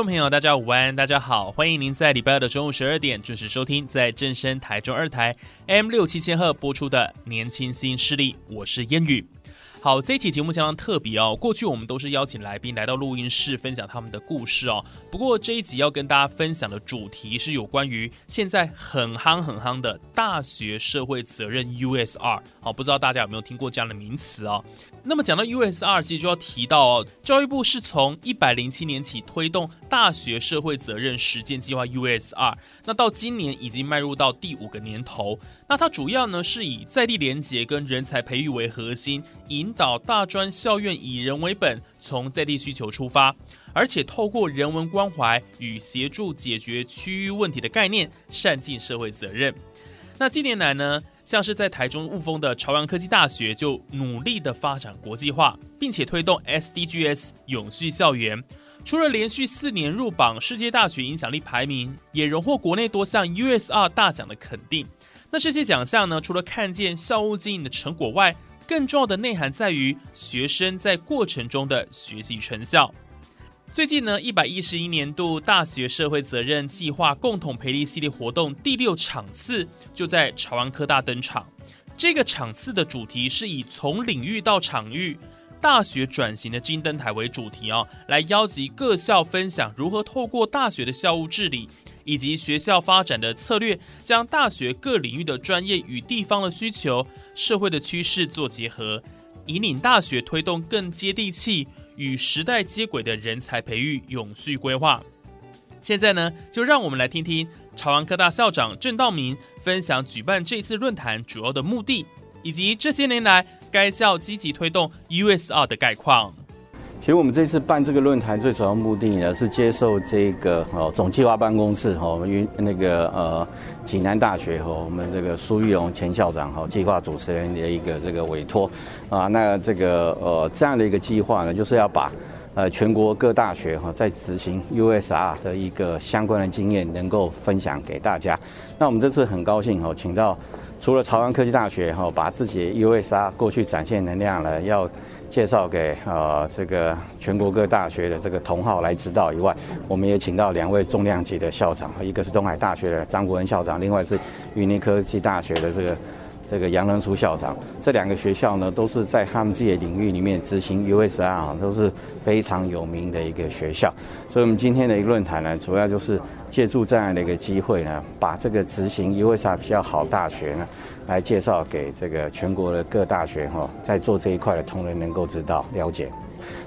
众朋友，大家午安，大家好，欢迎您在礼拜二的中午十二点准时收听，在正声台中二台 M 六七千赫播出的《年轻新势力》，我是烟雨。好，这一期节目相当特别哦。过去我们都是邀请来宾来到录音室分享他们的故事哦。不过这一集要跟大家分享的主题是有关于现在很夯很夯的大学社会责任 USR。好，不知道大家有没有听过这样的名词哦？那么讲到 USR，其实就要提到哦，教育部是从一百零七年起推动大学社会责任实践计划 USR，那到今年已经迈入到第五个年头。那它主要呢是以在地连结跟人才培育为核心，引导大专校院以人为本，从在地需求出发，而且透过人文关怀与协助解决区域问题的概念，善尽社会责任。那近年来呢？像是在台中雾峰的朝阳科技大学，就努力的发展国际化，并且推动 SDGs 永续校园。除了连续四年入榜世界大学影响力排名，也荣获国内多项 USR 大奖的肯定。那这些奖项呢，除了看见校务经营的成果外，更重要的内涵在于学生在过程中的学习成效。最近呢，一百一十一年度大学社会责任计划共同培力系列活动第六场次就在朝阳科大登场。这个场次的主题是以从领域到场域，大学转型的金灯台为主题哦，来邀集各校分享如何透过大学的校务治理以及学校发展的策略，将大学各领域的专业与地方的需求、社会的趋势做结合，引领大学推动更接地气。与时代接轨的人才培育永续规划。现在呢，就让我们来听听朝阳科大校长郑道明分享举办这次论坛主要的目的，以及这些年来该校积极推动 USR 的概况。其实我们这次办这个论坛最主要目的呢，是接受这个哦总计划办公室哈，我们那个呃济南大学哈，我们这个苏玉荣前校长哈计划主持人的一个这个委托啊，那这个呃这样的一个计划呢，就是要把呃全国各大学哈在执行 USR 的一个相关的经验能够分享给大家。那我们这次很高兴哈，请到除了朝阳科技大学哈，把自己 USR 过去展现能量了要。介绍给呃这个全国各大学的这个同好来指导以外，我们也请到两位重量级的校长，一个是东海大学的张国恩校长，另外是云林科技大学的这个这个杨仁书校长。这两个学校呢，都是在他们自己的领域里面执行 USR 啊，都是非常有名的一个学校。所以，我们今天的一个论坛呢，主要就是借助这样的一个机会呢，把这个执行 USR 比较好大学呢。来介绍给这个全国的各大学哈，在做这一块的同仁能够知道了解。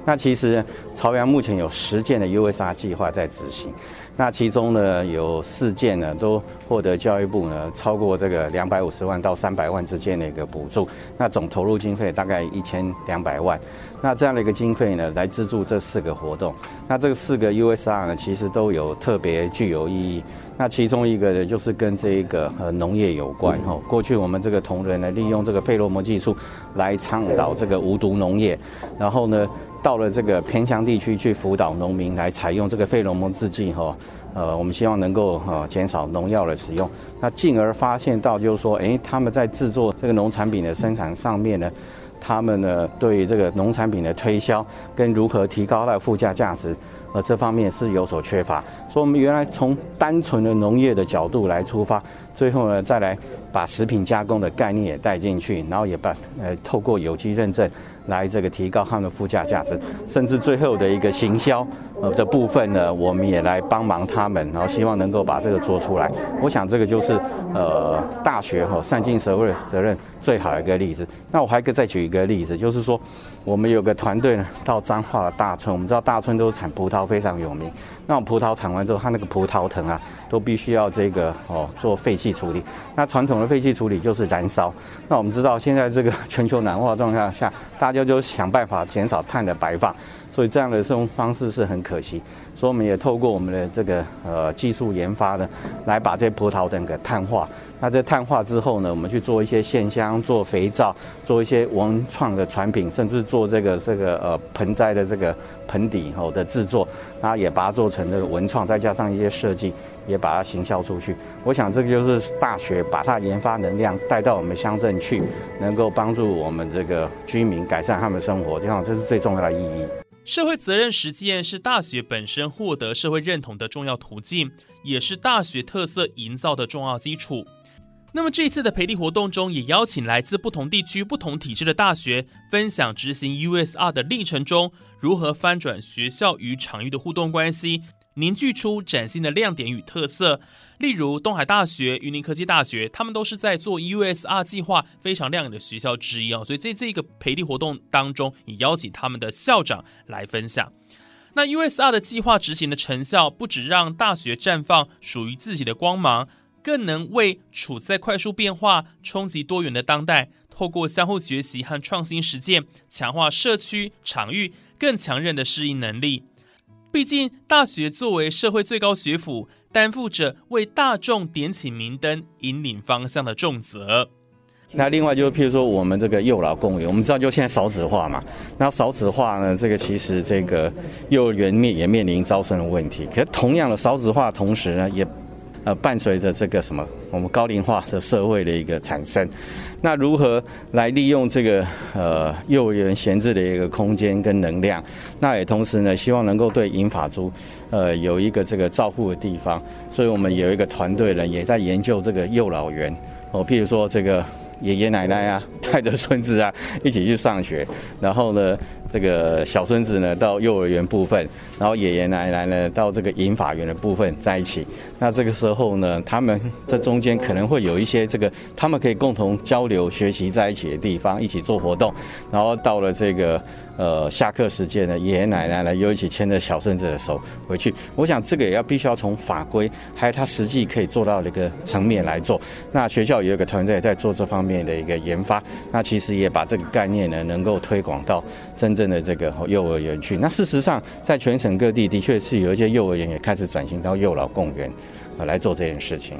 那其实朝阳目前有十件的 USR 计划在执行，那其中呢有四件呢都获得教育部呢超过这个两百五十万到三百万之间的一个补助，那总投入经费大概一千两百万。那这样的一个经费呢，来资助这四个活动。那这四个 USR 呢，其实都有特别具有意义。那其中一个呢，就是跟这一个呃农业有关哈。过去我们这个同仁呢，利用这个费洛蒙技术来倡导这个无毒农业，然后呢，到了这个偏乡地区去辅导农民来采用这个费洛蒙制剂哈。呃，我们希望能够呃减少农药的使用。那进而发现到就是说，哎，他们在制作这个农产品的生产上面呢。他们呢，对这个农产品的推销跟如何提高它的附加价值，呃，这方面是有所缺乏。所以，我们原来从单纯的农业的角度来出发，最后呢，再来把食品加工的概念也带进去，然后也把呃，透过有机认证。来这个提高他们的附加价值，甚至最后的一个行销呃的部分呢，我们也来帮忙他们，然后希望能够把这个做出来。我想这个就是呃大学哈善尽社会责任最好的一个例子。那我还可以再举一个。例子，就是说我们有个团队呢到彰化的大村，我们知道大村都是产葡萄非常有名。那葡萄产完之后，它那个葡萄藤啊，都必须要这个哦做废气处理。那传统的废气处理就是燃烧。那我们知道现在这个全球暖化状态下，大家就想办法减少碳的排放。所以这样的生活方式是很可惜，所以我们也透过我们的这个呃技术研发呢，来把这些葡萄藤给碳化。那在碳化之后呢，我们去做一些线香、做肥皂、做一些文创的产品，甚至做这个这个呃盆栽的这个盆底后的制作，然后也把它做成这个文创，再加上一些设计，也把它行销出去。我想这个就是大学把它研发能量带到我们乡镇去，能够帮助我们这个居民改善他们的生活，这样这是最重要的意义。社会责任实践是大学本身获得社会认同的重要途径，也是大学特色营造的重要基础。那么这次的培力活动中，也邀请来自不同地区、不同体制的大学，分享执行 USR 的历程中如何翻转学校与场域的互动关系。凝聚出崭新的亮点与特色，例如东海大学、云林科技大学，他们都是在做 USR 计划非常亮眼的学校之一啊。所以在这个培力活动当中，也邀请他们的校长来分享。那 USR 的计划执行的成效，不止让大学绽放属于自己的光芒，更能为处在快速变化、冲击多元的当代，透过相互学习和创新实践，强化社区场域更强韧的适应能力。毕竟，大学作为社会最高学府，担负着为大众点起明灯、引领方向的重责。那另外就是，譬如说我们这个幼老共园，我们知道就现在少子化嘛。那少子化呢，这个其实这个幼儿园面也面临招生的问题。可同样的少子化同时呢，也呃伴随着这个什么，我们高龄化的社会的一个产生。那如何来利用这个呃幼儿园闲置的一个空间跟能量？那也同时呢，希望能够对银发族，呃有一个这个照顾的地方。所以我们有一个团队呢，也在研究这个幼老园。哦，譬如说这个爷爷奶奶啊，带着孙子啊一起去上学，然后呢，这个小孙子呢到幼儿园部分，然后爷爷奶奶呢到这个银发园的部分在一起。那这个时候呢，他们这中间可能会有一些这个，他们可以共同交流、学习在一起的地方，一起做活动。然后到了这个呃下课时间呢，爷爷奶奶呢又一起牵着小孙子的手回去。我想这个也要必须要从法规还有他实际可以做到的一个层面来做。那学校也有一个团队在做这方面的一个研发，那其实也把这个概念呢能够推广到真正的这个幼儿园去。那事实上，在全省各地的确是有一些幼儿园也开始转型到幼老共园。来做这件事情。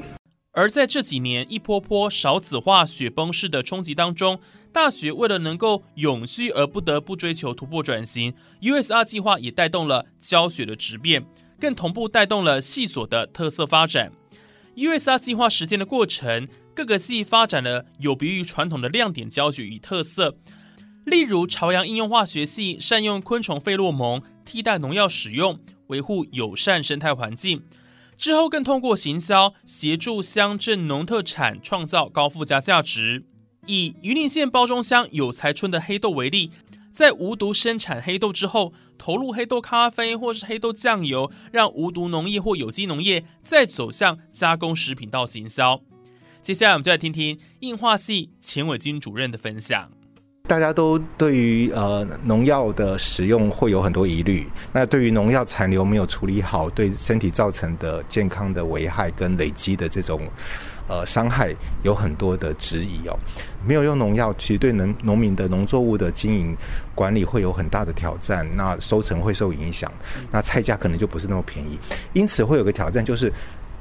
而在这几年一波波少子化、雪崩式的冲击当中，大学为了能够永续而不得不追求突破转型，USR 计划也带动了教学的质变，更同步带动了系所的特色发展。USR 计划实践的过程，各个系发展了有别于传统的亮点教学与特色，例如朝阳应用化学系善用昆虫费洛蒙替代农药使用，维护友善生态环境。之后更通过行销协助乡镇农特产创造高附加价值。以云林县包中乡有才村的黑豆为例，在无毒生产黑豆之后，投入黑豆咖啡或是黑豆酱油，让无毒农业或有机农业再走向加工食品到行销。接下来我们就来听听硬化系钱伟金主任的分享。大家都对于呃农药的使用会有很多疑虑，那对于农药残留没有处理好，对身体造成的健康的危害跟累积的这种呃伤害有很多的质疑哦。没有用农药，其实对农农民的农作物的经营管理会有很大的挑战，那收成会受影响，那菜价可能就不是那么便宜，因此会有个挑战就是。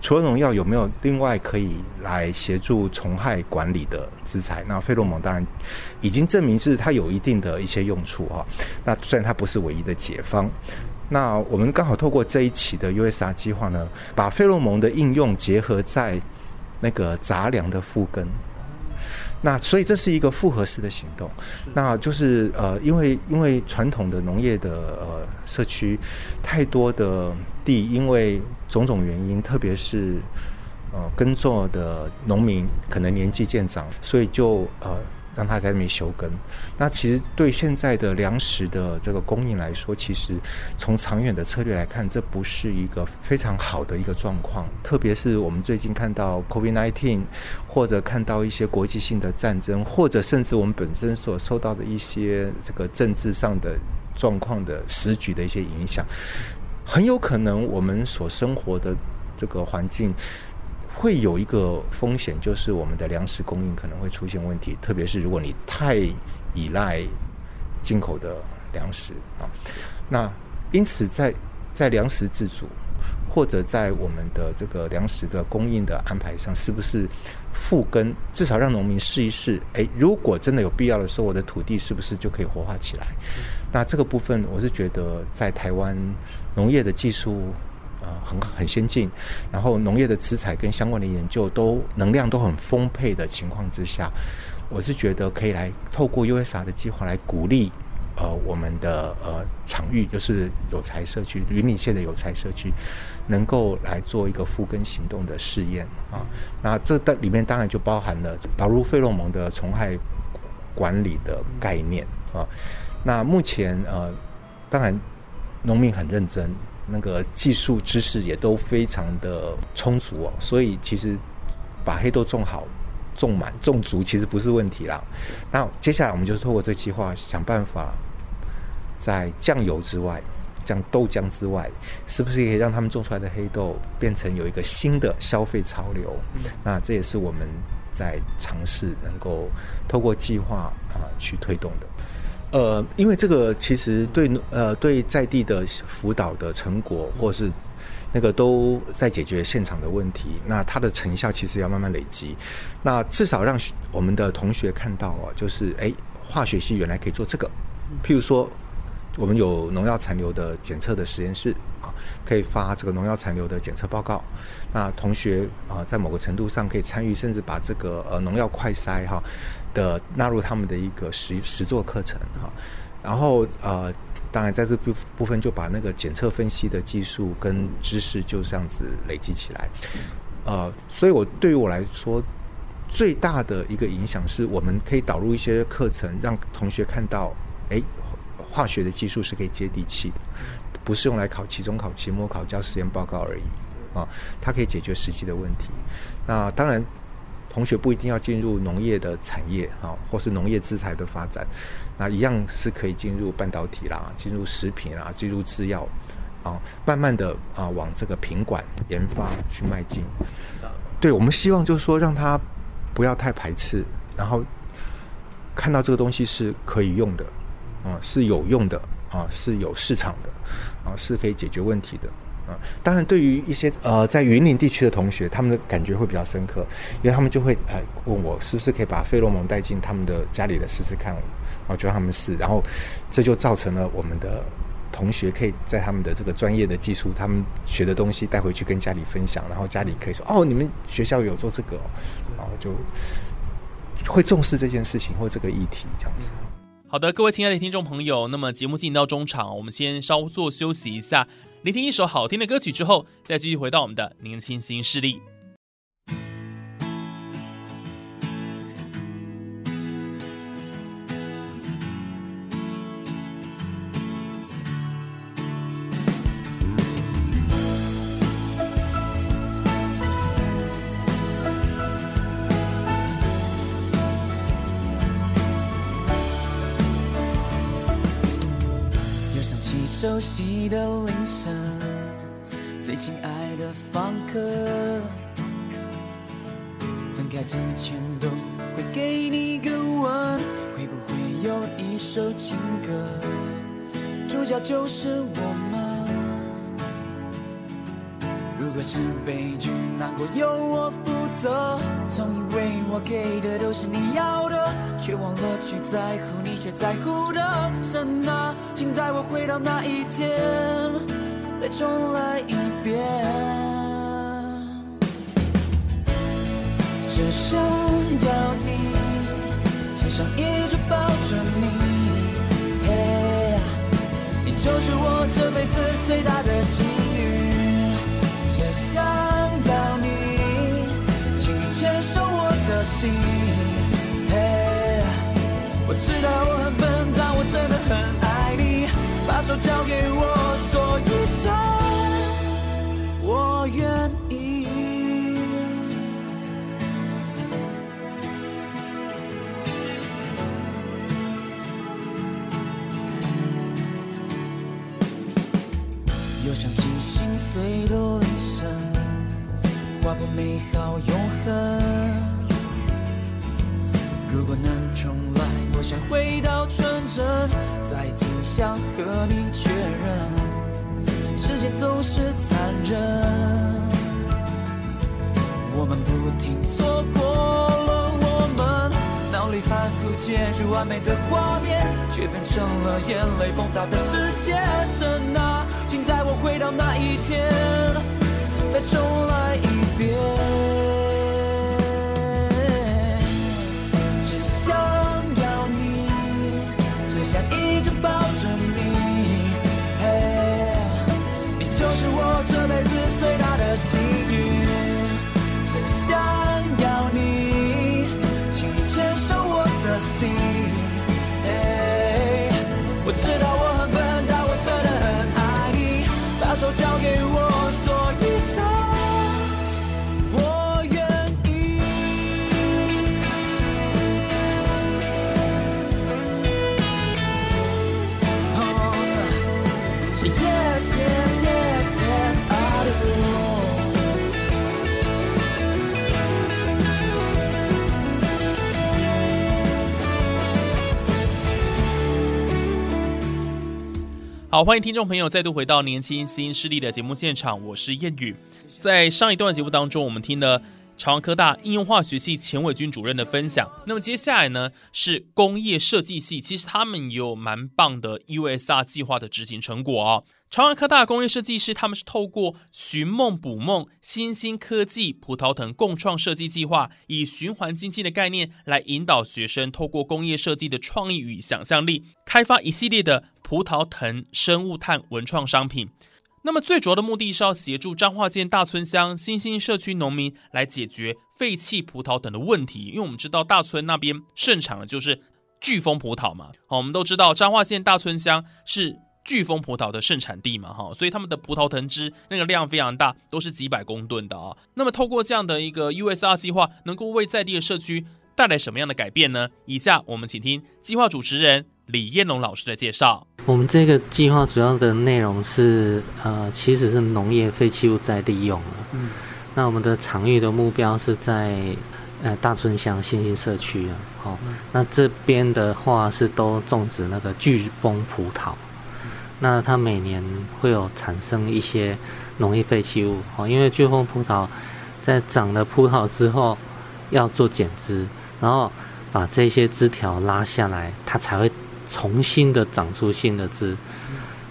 除了农药，有没有另外可以来协助虫害管理的资材？那费洛蒙当然已经证明是它有一定的一些用处哈。那虽然它不是唯一的解方，那我们刚好透过这一期的 USR 计划呢，把费洛蒙的应用结合在那个杂粮的复根。那所以这是一个复合式的行动，那就是呃，因为因为传统的农业的呃社区太多的地，因为种种原因，特别是呃耕作的农民可能年纪渐长，所以就呃让它在那边休耕。那其实对现在的粮食的这个供应来说，其实从长远的策略来看，这不是一个非常好的一个状况。特别是我们最近看到 COVID-19，或者看到一些国际性的战争，或者甚至我们本身所受到的一些这个政治上的状况的时局的一些影响，很有可能我们所生活的这个环境。会有一个风险，就是我们的粮食供应可能会出现问题，特别是如果你太依赖进口的粮食啊。那因此，在在粮食自主，或者在我们的这个粮食的供应的安排上，是不是复耕？至少让农民试一试。哎，如果真的有必要的时候，我的土地是不是就可以活化起来？那这个部分，我是觉得在台湾农业的技术。啊，很很先进，然后农业的资材跟相关的研究都能量都很丰沛的情况之下，我是觉得可以来透过 USR 的计划来鼓励呃我们的呃场域，就是有才社区云岭县的有才社区，能够来做一个复耕行动的试验啊。那这的里面当然就包含了导入费洛蒙的虫害管理的概念啊。那目前呃，当然农民很认真。那个技术知识也都非常的充足哦，所以其实把黑豆种好、种满、种足其实不是问题啦。那接下来我们就是透过这计划想办法，在酱油之外、酱豆浆之外，是不是可以让他们种出来的黑豆变成有一个新的消费潮流？那这也是我们在尝试能够透过计划啊去推动的。呃，因为这个其实对呃对在地的辅导的成果，或是那个都在解决现场的问题，那它的成效其实要慢慢累积。那至少让我们的同学看到哦，就是哎，化学系原来可以做这个。譬如说，我们有农药残留的检测的实验室啊，可以发这个农药残留的检测报告。那同学啊，在某个程度上可以参与，甚至把这个呃农药快筛哈。的纳入他们的一个实实作课程哈，然后呃，当然在这部部分就把那个检测分析的技术跟知识就这样子累积起来，呃，所以我对于我来说最大的一个影响是我们可以导入一些课程，让同学看到，哎，化学的技术是可以接地气的，不是用来考期中考、期末考、交实验报告而已啊，它可以解决实际的问题。那当然。同学不一定要进入农业的产业啊，或是农业资材的发展，那一样是可以进入半导体啦，进入食品啊，进入制药啊，慢慢的啊往这个品管研发去迈进。对，我们希望就是说让他不要太排斥，然后看到这个东西是可以用的啊，是有用的啊，是有市场的啊，是可以解决问题的。啊，当然，对于一些呃在云林地区的同学，他们的感觉会比较深刻，因为他们就会呃问我是不是可以把费洛蒙带进他们的家里的试试看，然后就让他们试，然后这就造成了我们的同学可以在他们的这个专业的技术，他们学的东西带回去跟家里分享，然后家里可以说哦，你们学校有做这个，哦然后就会重视这件事情或这个议题这样子。好的，各位亲爱的听众朋友，那么节目进行到中场，我们先稍作休息一下。聆听一首好听的歌曲之后，再继续回到我们的年轻新势力。熟悉的铃声，最亲爱的房客，分开之前都会给你个吻，会不会有一首情歌，主角就是我们？如果是悲剧，难过由我负责。总以为我给的都是你要的，却忘了去在乎你却在乎的。神啊，请带我回到那一天，再重来一遍。只想要你，只想一直抱着你，嘿，你就是我这辈子最大的幸运。只想要你，请你牵手我的心，我知道我很笨，但我真的很爱你。把手交给我，说一声我愿意。又想起心碎的铃声，划破美好永恒。如果能重来，想回到纯真，再次想和你确认，世界总是残忍，我们不停错过了我们，脑里反复剪辑完美的画面，却变成了眼泪崩塌的世界。神啊，请带我回到那一天，再重来好，欢迎听众朋友再度回到年轻新势力的节目现场，我是燕宇。在上一段节目当中，我们听了朝阳科大应用化学系钱伟军主任的分享。那么接下来呢是工业设计系，其实他们也有蛮棒的 USR 计划的执行成果哦。朝阳科大工业设计师，他们是透过寻梦捕梦、新兴科技、葡萄藤共创设计计划，以循环经济的概念来引导学生透过工业设计的创意与想象力，开发一系列的葡萄藤生物炭文创商品。那么最主要的目的是要协助彰化县大村乡新兴社区农民来解决废弃葡萄藤的问题，因为我们知道大村那边盛产的就是巨峰葡萄嘛。好，我们都知道彰化县大村乡是巨峰葡萄的盛产地嘛，哈，所以他们的葡萄藤汁那个量非常大，都是几百公吨的啊。那么透过这样的一个 USR 计划，能够为在地的社区带来什么样的改变呢？以下我们请听计划主持人李彦龙老师的介绍。我们这个计划主要的内容是，呃，其实是农业废弃物再利用了。嗯，那我们的场域的目标是在呃大村乡新兴社区啊。好、那这边的话是都种植那个巨峰葡萄，那它每年会有产生一些农业废弃物。哦，因为巨峰葡萄在长了葡萄之后要做剪枝，然后把这些枝条拉下来，它才会重新的长出新的枝，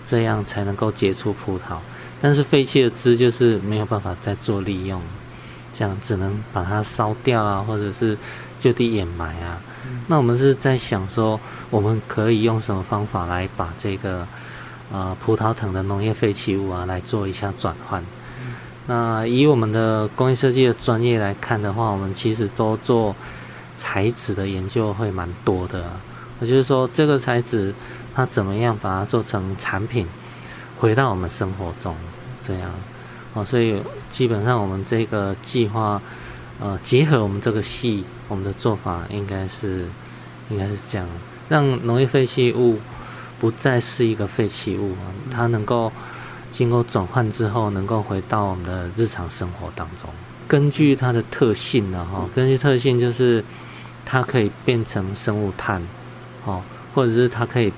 这样才能够结出葡萄。但是废弃的枝就是没有办法再做利用，这样只能把它烧掉啊，或者是就地掩埋啊。那我们是在想说，我们可以用什么方法来把这个呃葡萄藤的农业废弃物啊来做一下转换？那以我们的工业设计的专业来看的话，我们其实都做材质的研究会蛮多的。啊、也就是说，这个材质它怎么样把它做成产品，回到我们生活中，这样。哦，所以基本上我们这个计划，呃，结合我们这个系，我们的做法应该是应该是这样，让农业废弃物不再是一个废弃物啊，它能够经过转换之后，能够回到我们的日常生活当中。根据它的特性呢，哈，根据特性就是它可以变成生物炭，哦，或者是它可以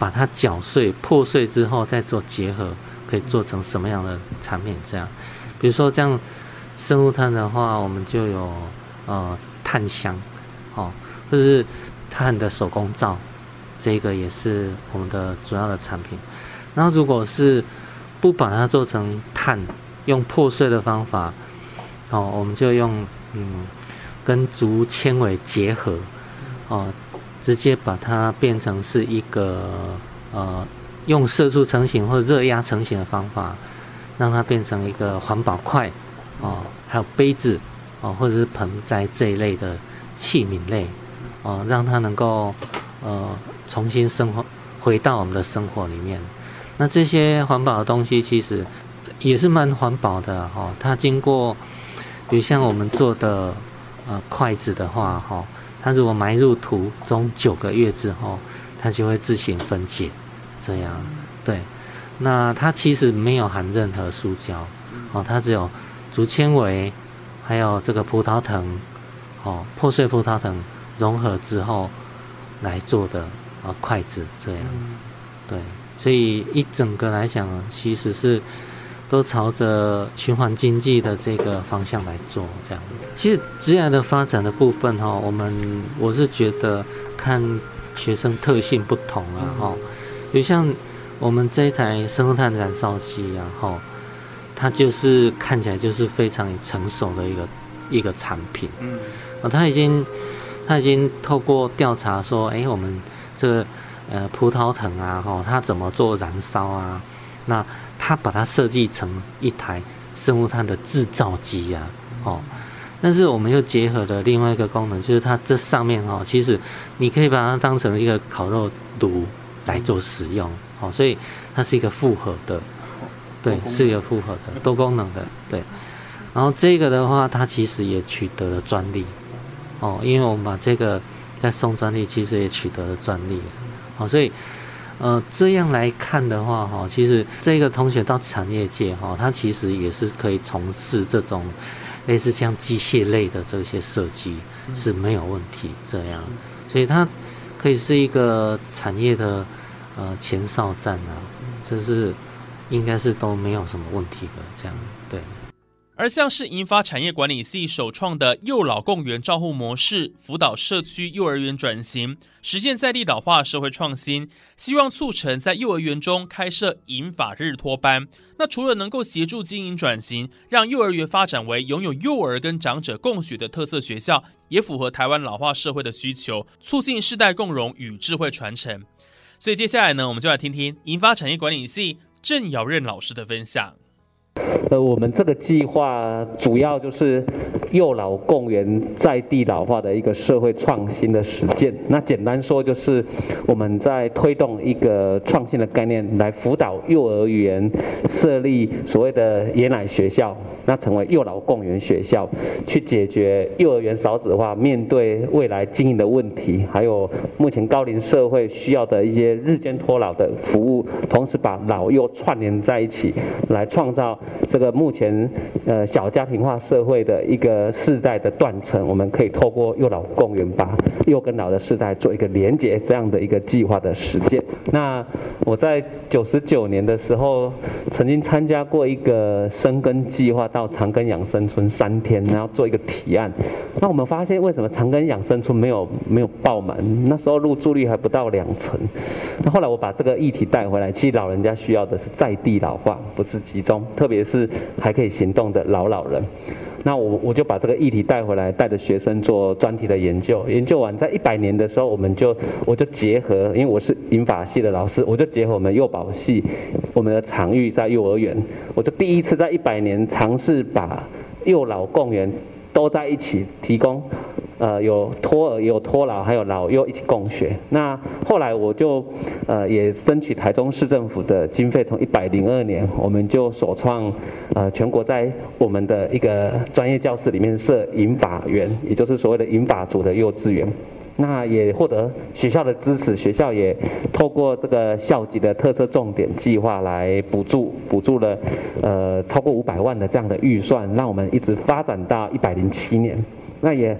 把它搅碎、破碎之后再做结合，可以做成什么样的产品？这样，比如说这样生物炭的话，我们就有呃炭香，哦，或者是炭的手工皂，这个也是我们的主要的产品。然后如果是不把它做成炭，用破碎的方法，哦，我们就用嗯跟竹纤维结合，哦，直接把它变成是一个呃用色素成型或者热压成型的方法，让它变成一个环保筷，哦，还有杯子，哦，或者是盆栽这一类的器皿类，哦，让它能够呃重新生活回到我们的生活里面。那这些环保的东西其实也是蛮环保的哈，它经过，比如像我们做的呃筷子的话哈，它如果埋入土中九个月之后，它就会自行分解，这样对。那它其实没有含任何塑胶，哦，它只有竹纤维，还有这个葡萄藤，哦，破碎葡萄藤融合之后来做的啊筷子这样，对，所以一整个来讲，其实是都朝着循环经济的这个方向来做这样。其实职业的发展的部分哈，我们我是觉得看学生特性不同啊，哈，比如像。我们这一台生碳燃烧机，然后它就是看起来就是非常成熟的一个一个产品。嗯，啊，它已经他已经透过调查说，哎，我们这个呃葡萄藤啊，哈，它怎么做燃烧啊？那它把它设计成一台生物炭的制造机啊，哦，但是我们又结合了另外一个功能，就是它这上面哦，其实你可以把它当成一个烤肉炉来做使用。哦，所以它是一个复合的，对，是一个复合的多功能的，对。然后这个的话，它其实也取得了专利，哦，因为我们把这个在送专利，其实也取得了专利。好，所以呃这样来看的话，哈，其实这个同学到产业界，哈，他其实也是可以从事这种类似像机械类的这些设计是没有问题。这样，所以它可以是一个产业的。呃，前哨站啊，这是应该是都没有什么问题的，这样对。而像是银发产业管理系首创的幼老共园照护模式，辅导社区幼儿园转型，实现在地导化社会创新，希望促成在幼儿园中开设银发日托班。那除了能够协助经营转型，让幼儿园发展为拥有幼儿跟长者共学的特色学校，也符合台湾老化社会的需求，促进世代共融与智慧传承。所以接下来呢，我们就来听听银发产业管理系郑尧任老师的分享。呃，我们这个计划主要就是幼老共园在地老化的一个社会创新的实践。那简单说，就是我们在推动一个创新的概念，来辅导幼儿园设立所谓的爷奶学校，那成为幼老共园学校，去解决幼儿园少子化面对未来经营的问题，还有目前高龄社会需要的一些日间托老的服务，同时把老幼串联在一起，来创造。这个目前呃小家庭化社会的一个世代的断层，我们可以透过幼老共园把幼跟老的世代做一个连接，这样的一个计划的实践。那我在九十九年的时候，曾经参加过一个生根计划，到长庚养生村三天，然后做一个提案。那我们发现为什么长庚养生村没有没有爆满？那时候入住率还不到两成。那后来我把这个议题带回来，其实老人家需要的是在地老化，不是集中，特别也是。还可以行动的老老人，那我我就把这个议题带回来，带着学生做专题的研究。研究完，在一百年的时候，我们就我就结合，因为我是银法系的老师，我就结合我们幼保系，我们的场域在幼儿园，我就第一次在一百年尝试把幼老共园都在一起提供。呃，有托儿，有托老，还有老幼一起共学。那后来我就呃也争取台中市政府的经费，从一百零二年我们就首创呃全国在我们的一个专业教室里面设银法园，也就是所谓的银法组的幼稚园。那也获得学校的支持，学校也透过这个校级的特色重点计划来补助，补助了呃超过五百万的这样的预算，让我们一直发展到一百零七年。那也。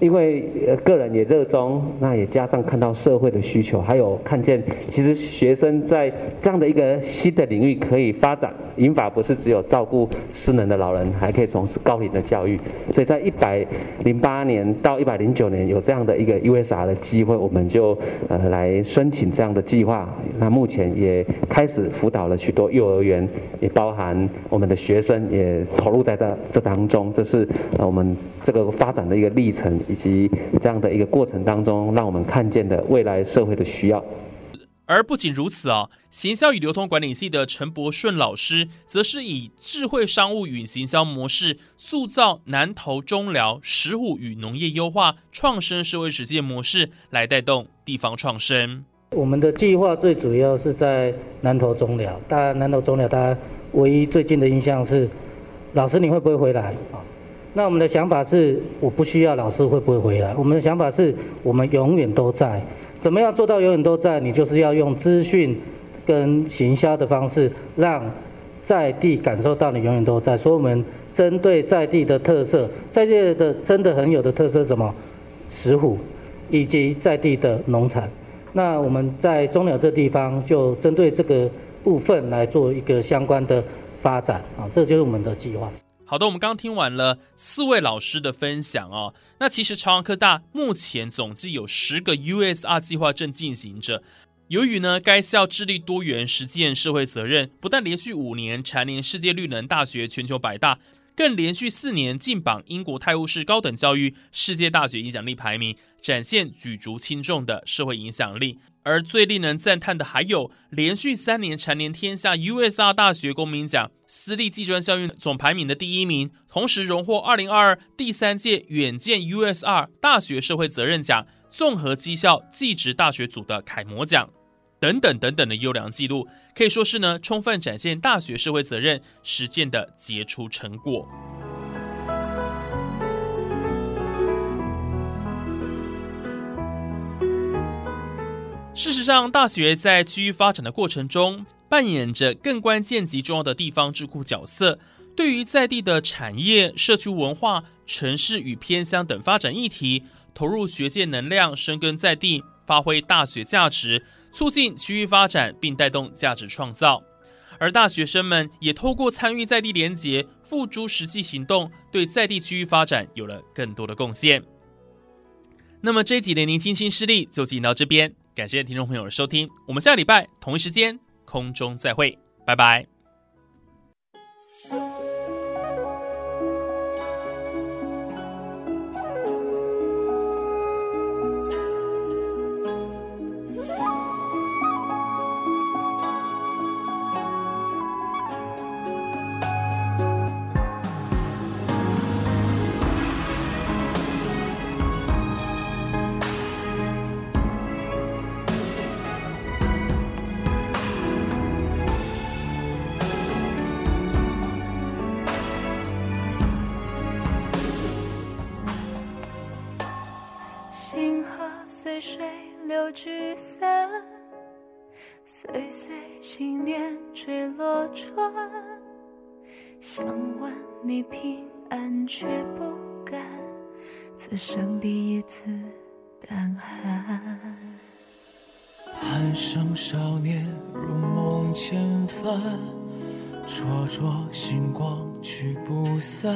因为呃个人也热衷，那也加上看到社会的需求，还有看见其实学生在这样的一个新的领域可以发展。银法不是只有照顾失能的老人，还可以从事高龄的教育。所以在一百零八年到一百零九年有这样的一个 USR 的机会，我们就呃来申请这样的计划。那目前也开始辅导了许多幼儿园，也包含我们的学生也投入在这这当中。这是呃我们这个发展的一个历程。以及这样的一个过程当中，让我们看见的未来社会的需要。而不仅如此啊，行销与流通管理系的陈伯顺老师，则是以智慧商务与行销模式，塑造南投中寮石虎与农业优化创生社会实践模式，来带动地方创生。我们的计划最主要是在南投中寮，大家南投中寮，大家唯一最近的印象是，老师你会不会回来啊？那我们的想法是，我不需要老师会不会回来，我们的想法是我们永远都在。怎么样做到永远都在？你就是要用资讯跟行销的方式，让在地感受到你永远都在。所以我们针对在地的特色，在地的真的很有的特色什么？石虎，以及在地的农产。那我们在中鸟这地方就针对这个部分来做一个相关的发展啊，这就是我们的计划。好的，我们刚听完了四位老师的分享哦。那其实朝阳科大目前总计有十个 USR 计划正进行着。由于呢，该校致力多元实践社会责任，不但连续五年蝉联世界绿能大学全球百大。更连续四年进榜英国泰晤士高等教育世界大学影响力排名，展现举足轻重的社会影响力。而最令人赞叹的还有，连续三年蝉联天下 USR 大学公民奖私立技专校运总排名的第一名，同时荣获二零二二第三届远见 USR 大学社会责任奖综合绩效技职大学组的楷模奖。等等等等的优良记录，可以说是呢，充分展现大学社会责任实践的杰出成果。事实上，大学在区域发展的过程中，扮演着更关键及重要的地方智库角色，对于在地的产业、社区文化、城市与偏乡等发展议题，投入学界能量，深耕在地，发挥大学价值。促进区域发展，并带动价值创造，而大学生们也透过参与在地联结、付诸实际行动，对在地区域发展有了更多的贡献。那么这一集的年轻新势力就进行到这边，感谢听众朋友的收听，我们下礼拜同一时间空中再会，拜拜。随水流聚散，岁岁心念坠落船。想问你平安，却不敢此生第一次胆寒。半生少年如梦千帆，灼灼星光去不散。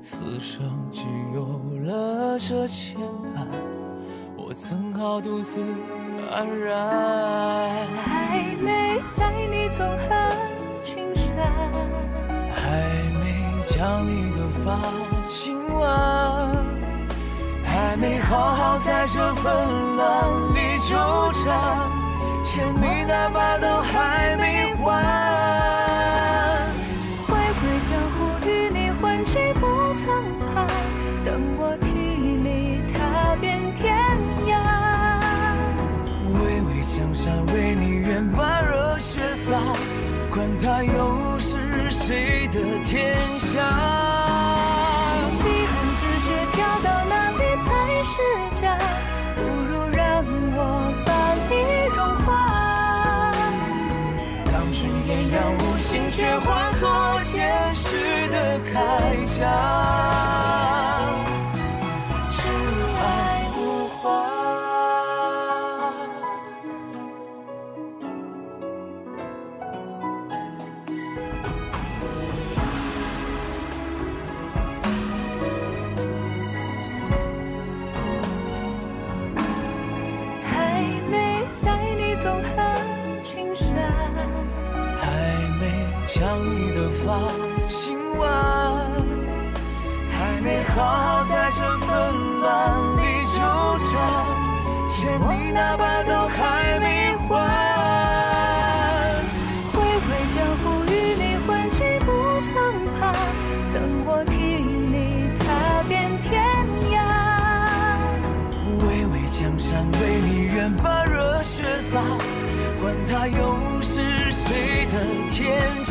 此生既有了这牵绊，我怎好独自安然？还没带你纵横青山，还没将你的发轻挽，还没好好在这纷乱里纠缠，欠你那把刀还没又是谁的天下。记恨之雪飘到哪里才是家？不如让我把你融化。当春艳阳无心，却化作坚实的铠甲。将你的发亲吻，还没好好在。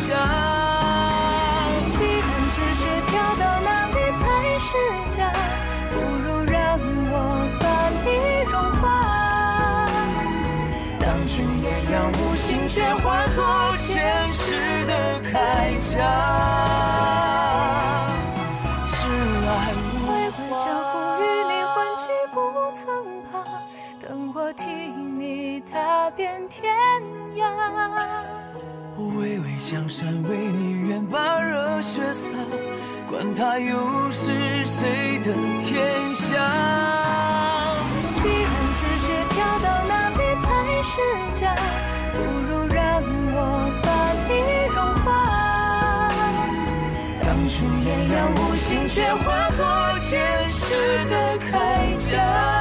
天下。既恨之雪飘到哪里才是家？不如让我把你融化。当初艳阳无心，却化作前世的铠甲。是爱挥无挥江湖与你混迹不曾怕，等我替你踏遍天涯。巍巍江山为你愿把热血洒，管他又是谁的天下。既恨之雪飘到哪里才是家？不如让我把你融化。当初艳阳无心，却化作前世的铠甲。